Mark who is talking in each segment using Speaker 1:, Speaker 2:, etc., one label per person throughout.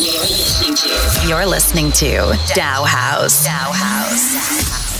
Speaker 1: You're listening to Dao House. Dao House.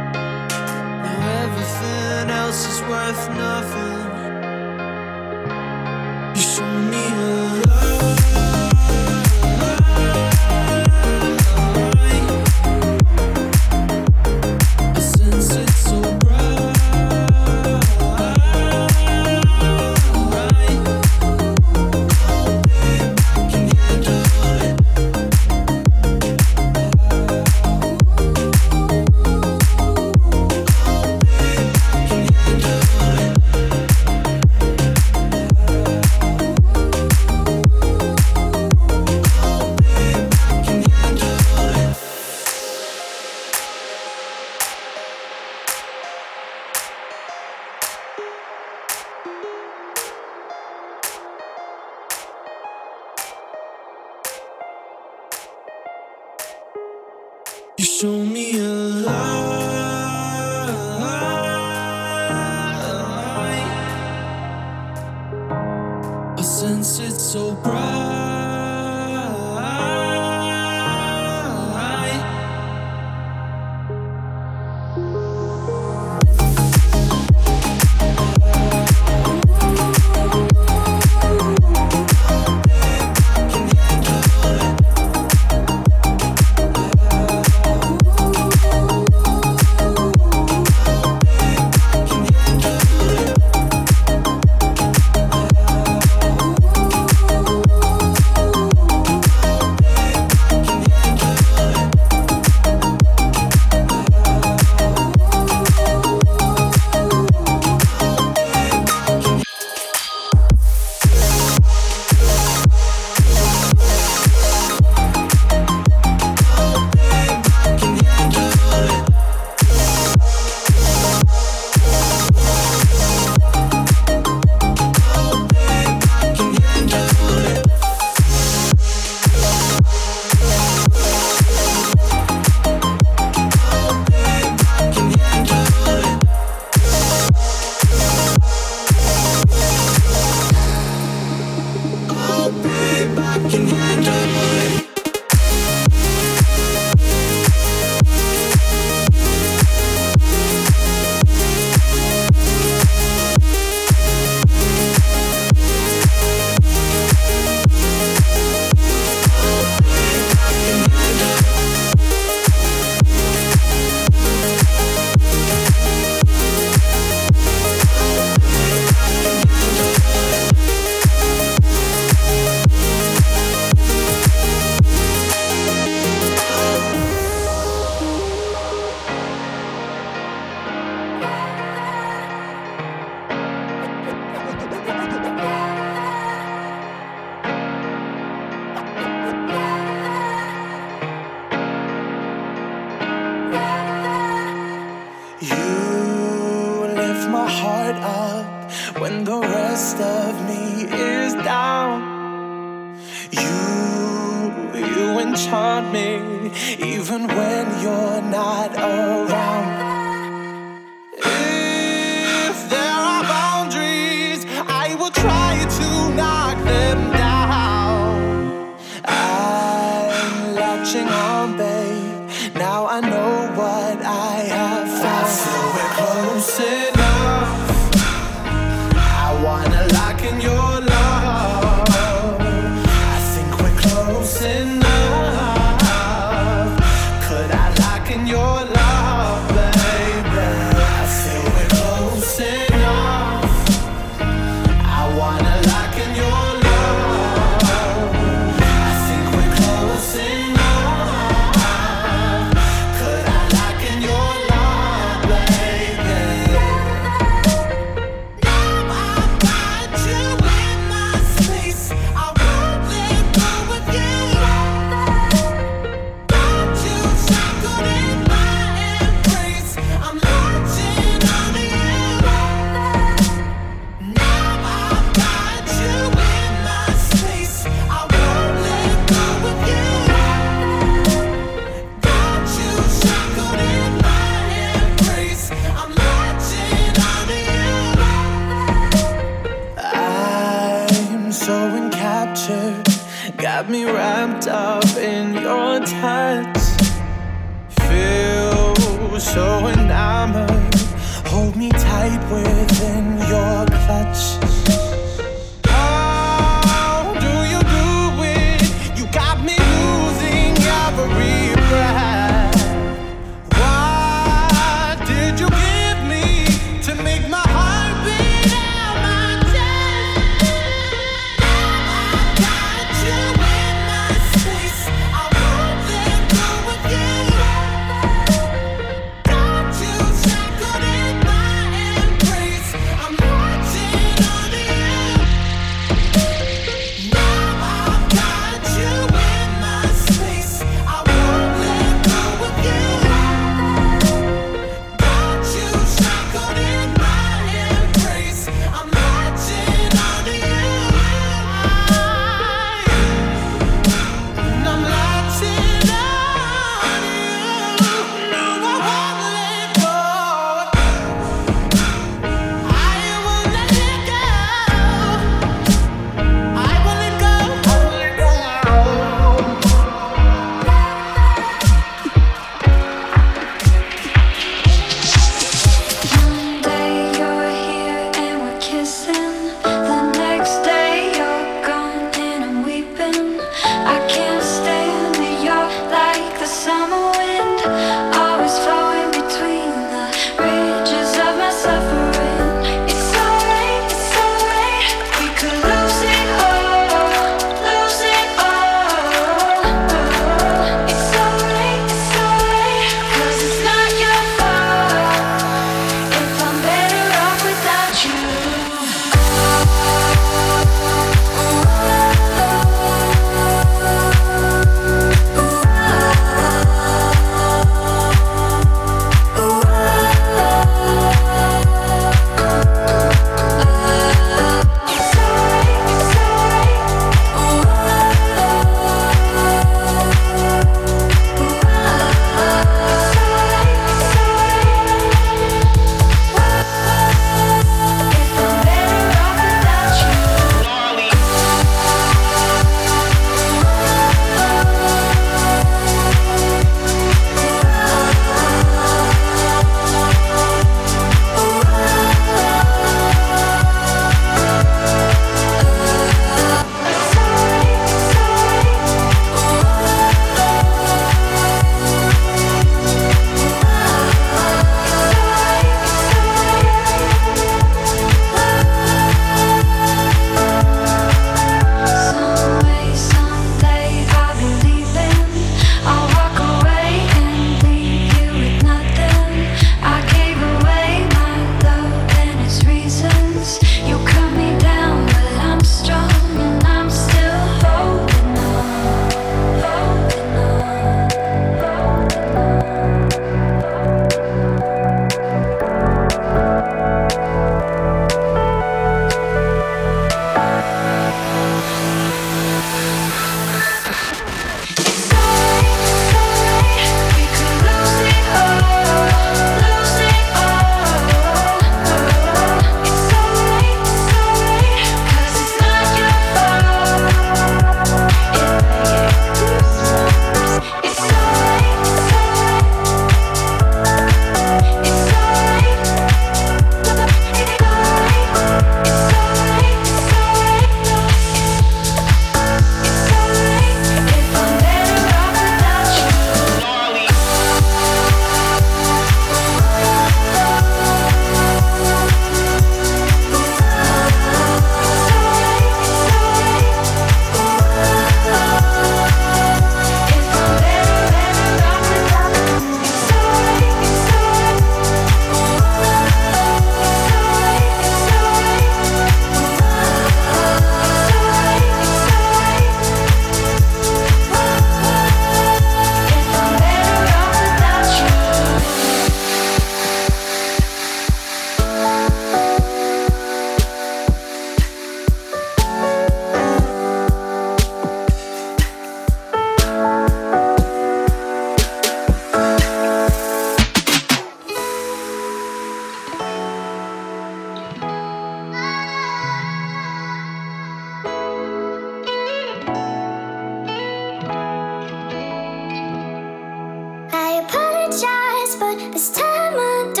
Speaker 1: また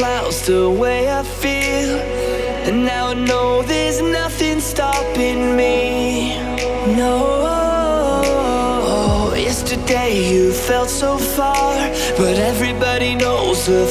Speaker 1: clouds the way I feel. And now I know there's nothing stopping me. No. Yesterday you felt so far, but everybody knows the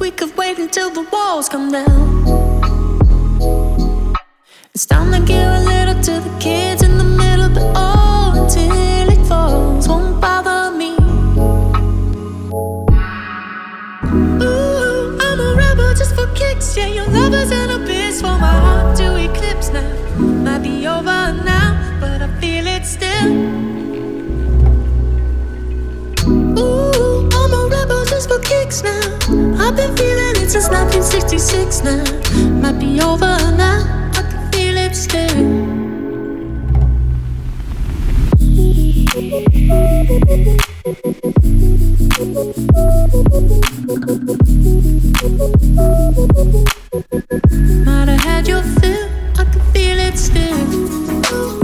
Speaker 2: we could wait until the walls come down. It's time to give a little to the kids I've been feeling it since 1966 now. Might be over now, I can feel it still. Might have had your fill, I can feel it still.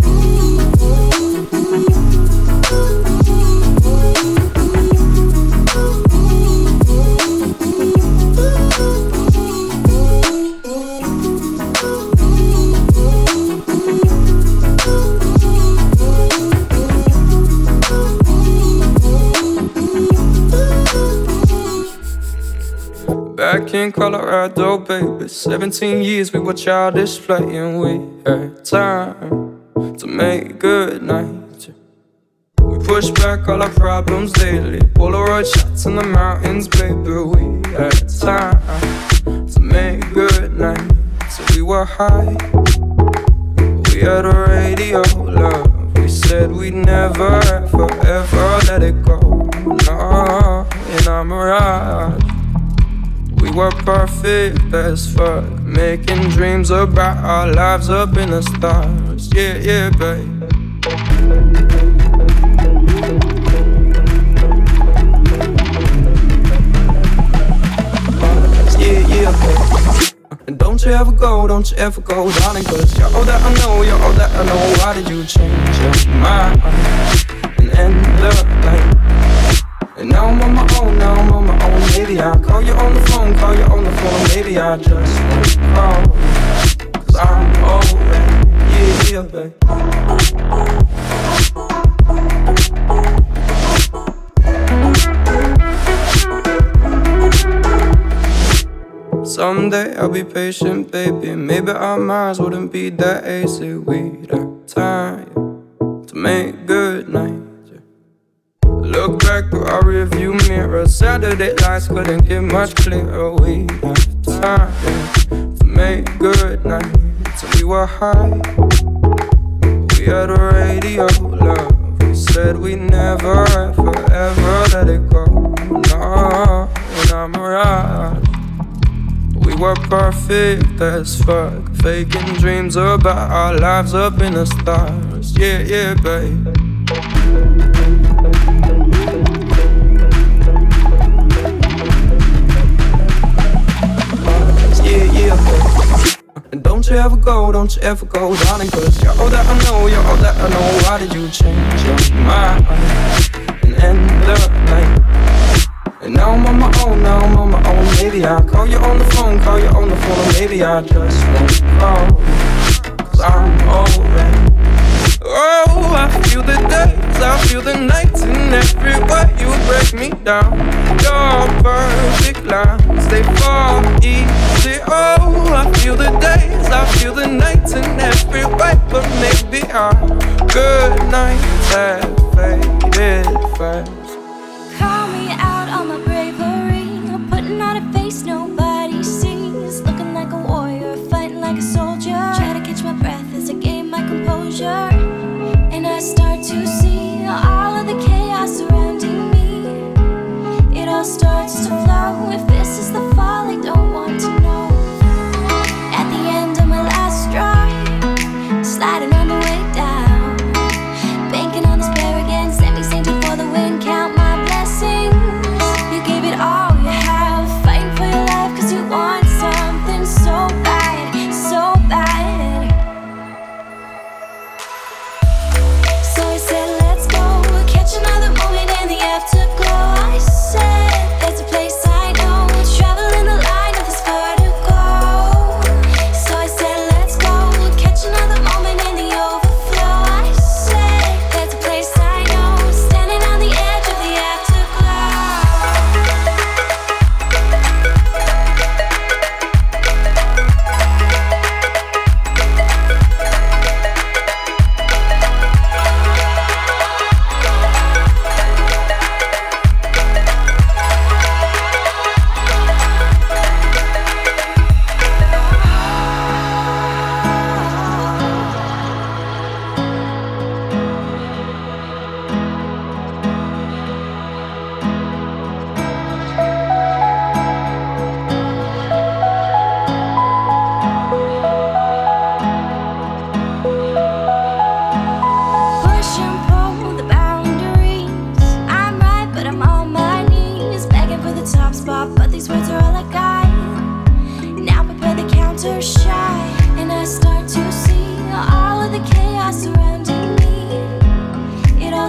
Speaker 3: In Colorado, baby. 17 years we were childish playing. We had time to make good night. We push back all our problems daily. Polaroid shots in the mountains, baby. We had time to make good night. So we were high. We had a radio love. We said we'd never, ever, ever let it go. No, and I'm right. We were perfect as fuck, making dreams about our lives up in the stars. Yeah, yeah, babe. And don't you ever go, don't you ever go, darling, cause you're all that I know, you're all that I know. Why did you change your mind and end the night? And now I'm on my own, now I'm on my own. Maybe I'll call you on the phone, call you on the phone. Maybe I just won't call. Cause I'm over it. Yeah, babe. Someday I'll be patient, baby. Maybe our minds wouldn't be that easy. We'd have time to make good night. Look back through our rearview mirror. Saturday lights couldn't get much clearer. We have time to make good nights. We were high. We had a radio love. We said we never, ever, let it go. No, and I'm right. We were perfect as fuck. Faking dreams about our lives up in the stars. Yeah, yeah, babe. Don't you ever go, don't you ever go, darling, cause you're all that I know, you're all that I know. Why did you change your mind and end the night? And now I'm on my own, now I'm on my own. Maybe I'll call you on the phone, call you on the phone. Or maybe I just won't call. Cause I'm it. Oh, I feel the days, I feel the nights, and everywhere you break me down. Your perfect lines, they fall easy. Oh, I feel the days, I feel the nights, and everywhere, but maybe our good nights have faded fast.
Speaker 4: Me.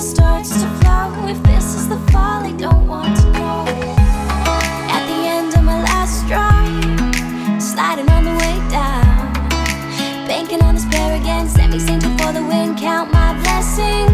Speaker 4: starts to flow. If this is the fall, I don't want to know. At the end of my last straw, sliding on the way down. Banking on this pair again, set me sinking for the wind. Count my blessings.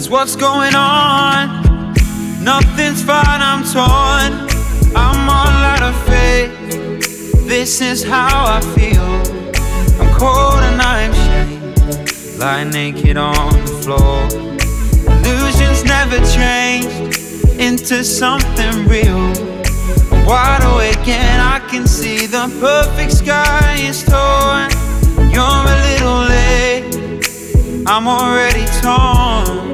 Speaker 5: That's what's going on. Nothing's fine, I'm torn. I'm all out of faith. This is how I feel I'm cold and I'm shamed. Lie naked on the floor. Illusions never changed into something real. I'm wide awake and I can see the perfect sky is torn. You're a little late. I'm already torn.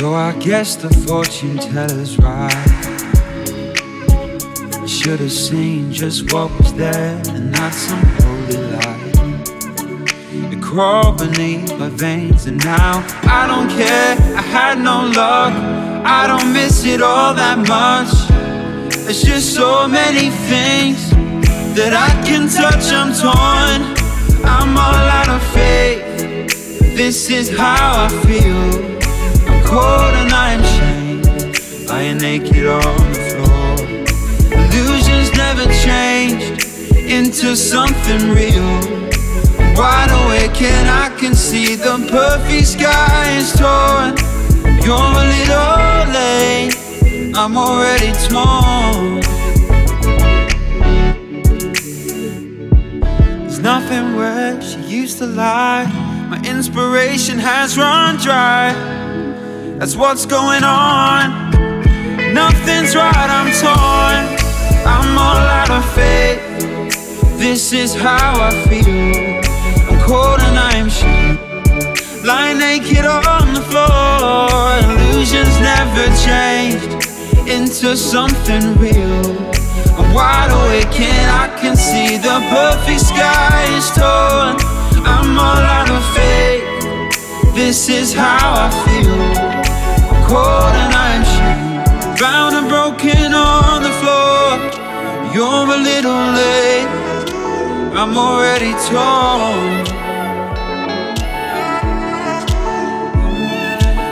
Speaker 5: So I guess the fortune teller's right should have seen just what was there and not some holy light. It crawled beneath my veins, and now I don't care. I had no luck, I don't miss it all that much. There's just so many things that I can touch. I'm torn, I'm all out of faith. This is how I feel. Cold and I'm shamed, lying naked on the floor Illusions never changed into something real. Wide awake and I can see the perfect sky is torn. You're a little late, I'm already torn. There's nothing where she used to lie. My inspiration has run dry. That's what's going on. Nothing's right, I'm torn. I'm all out of faith. This is how I feel. I'm cold and I'm sheet. Lying naked on the floor. Illusions never changed into something real. I'm wide awake and I can see the perfect sky is torn. I'm all out of faith. This is how I feel. Cold and I'm sheet. Bound and broken on the floor. You're a little late, I'm already torn.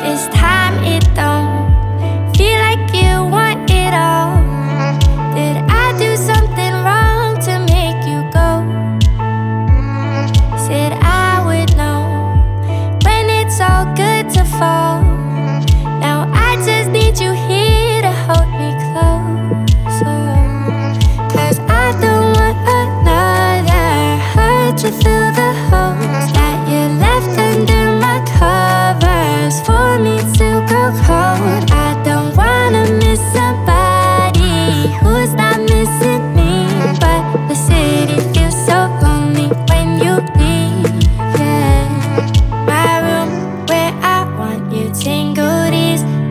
Speaker 4: This time it don't in my room where I want you tingled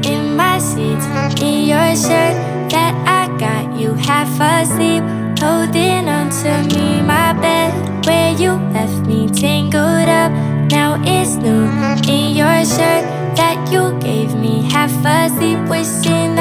Speaker 4: in my seats, in your shirt that I got you half asleep, holding on to me. You left me tangled up, now it's new. In your shirt that you gave me half asleep, wishing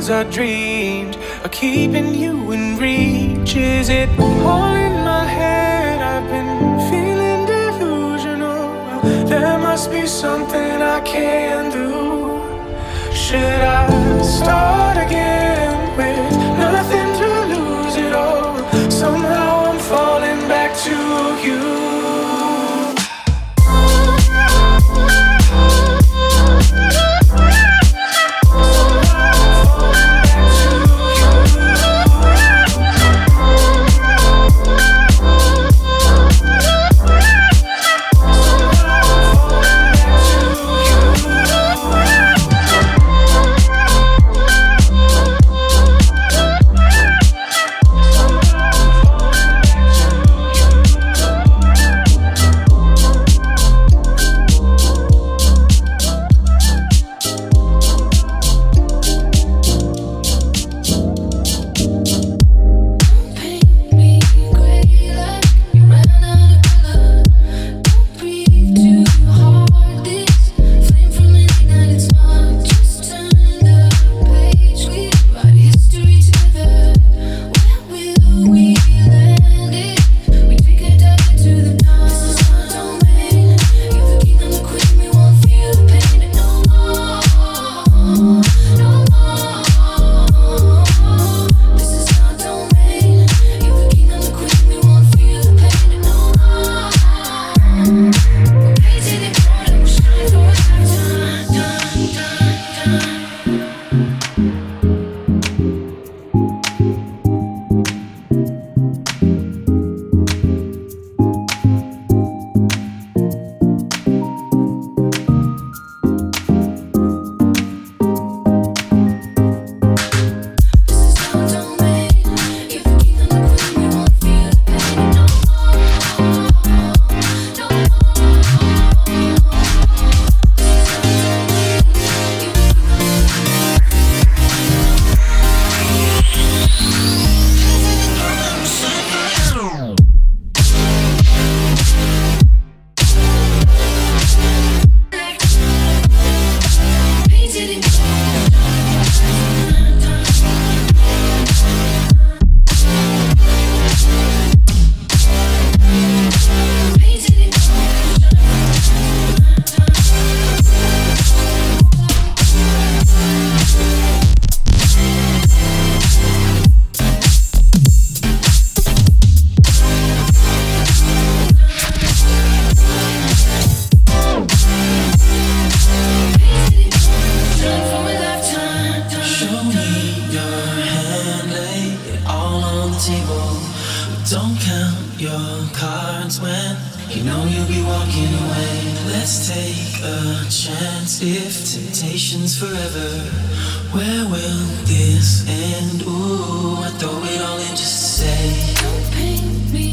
Speaker 6: things I dreamed are keeping you in reach. Is it all in my head? I've been feeling delusional. There must be something I can do. Should I start again a chance if temptation's forever? Where will this end? Ooh, I throw it all in just to say.
Speaker 7: Don't paint me.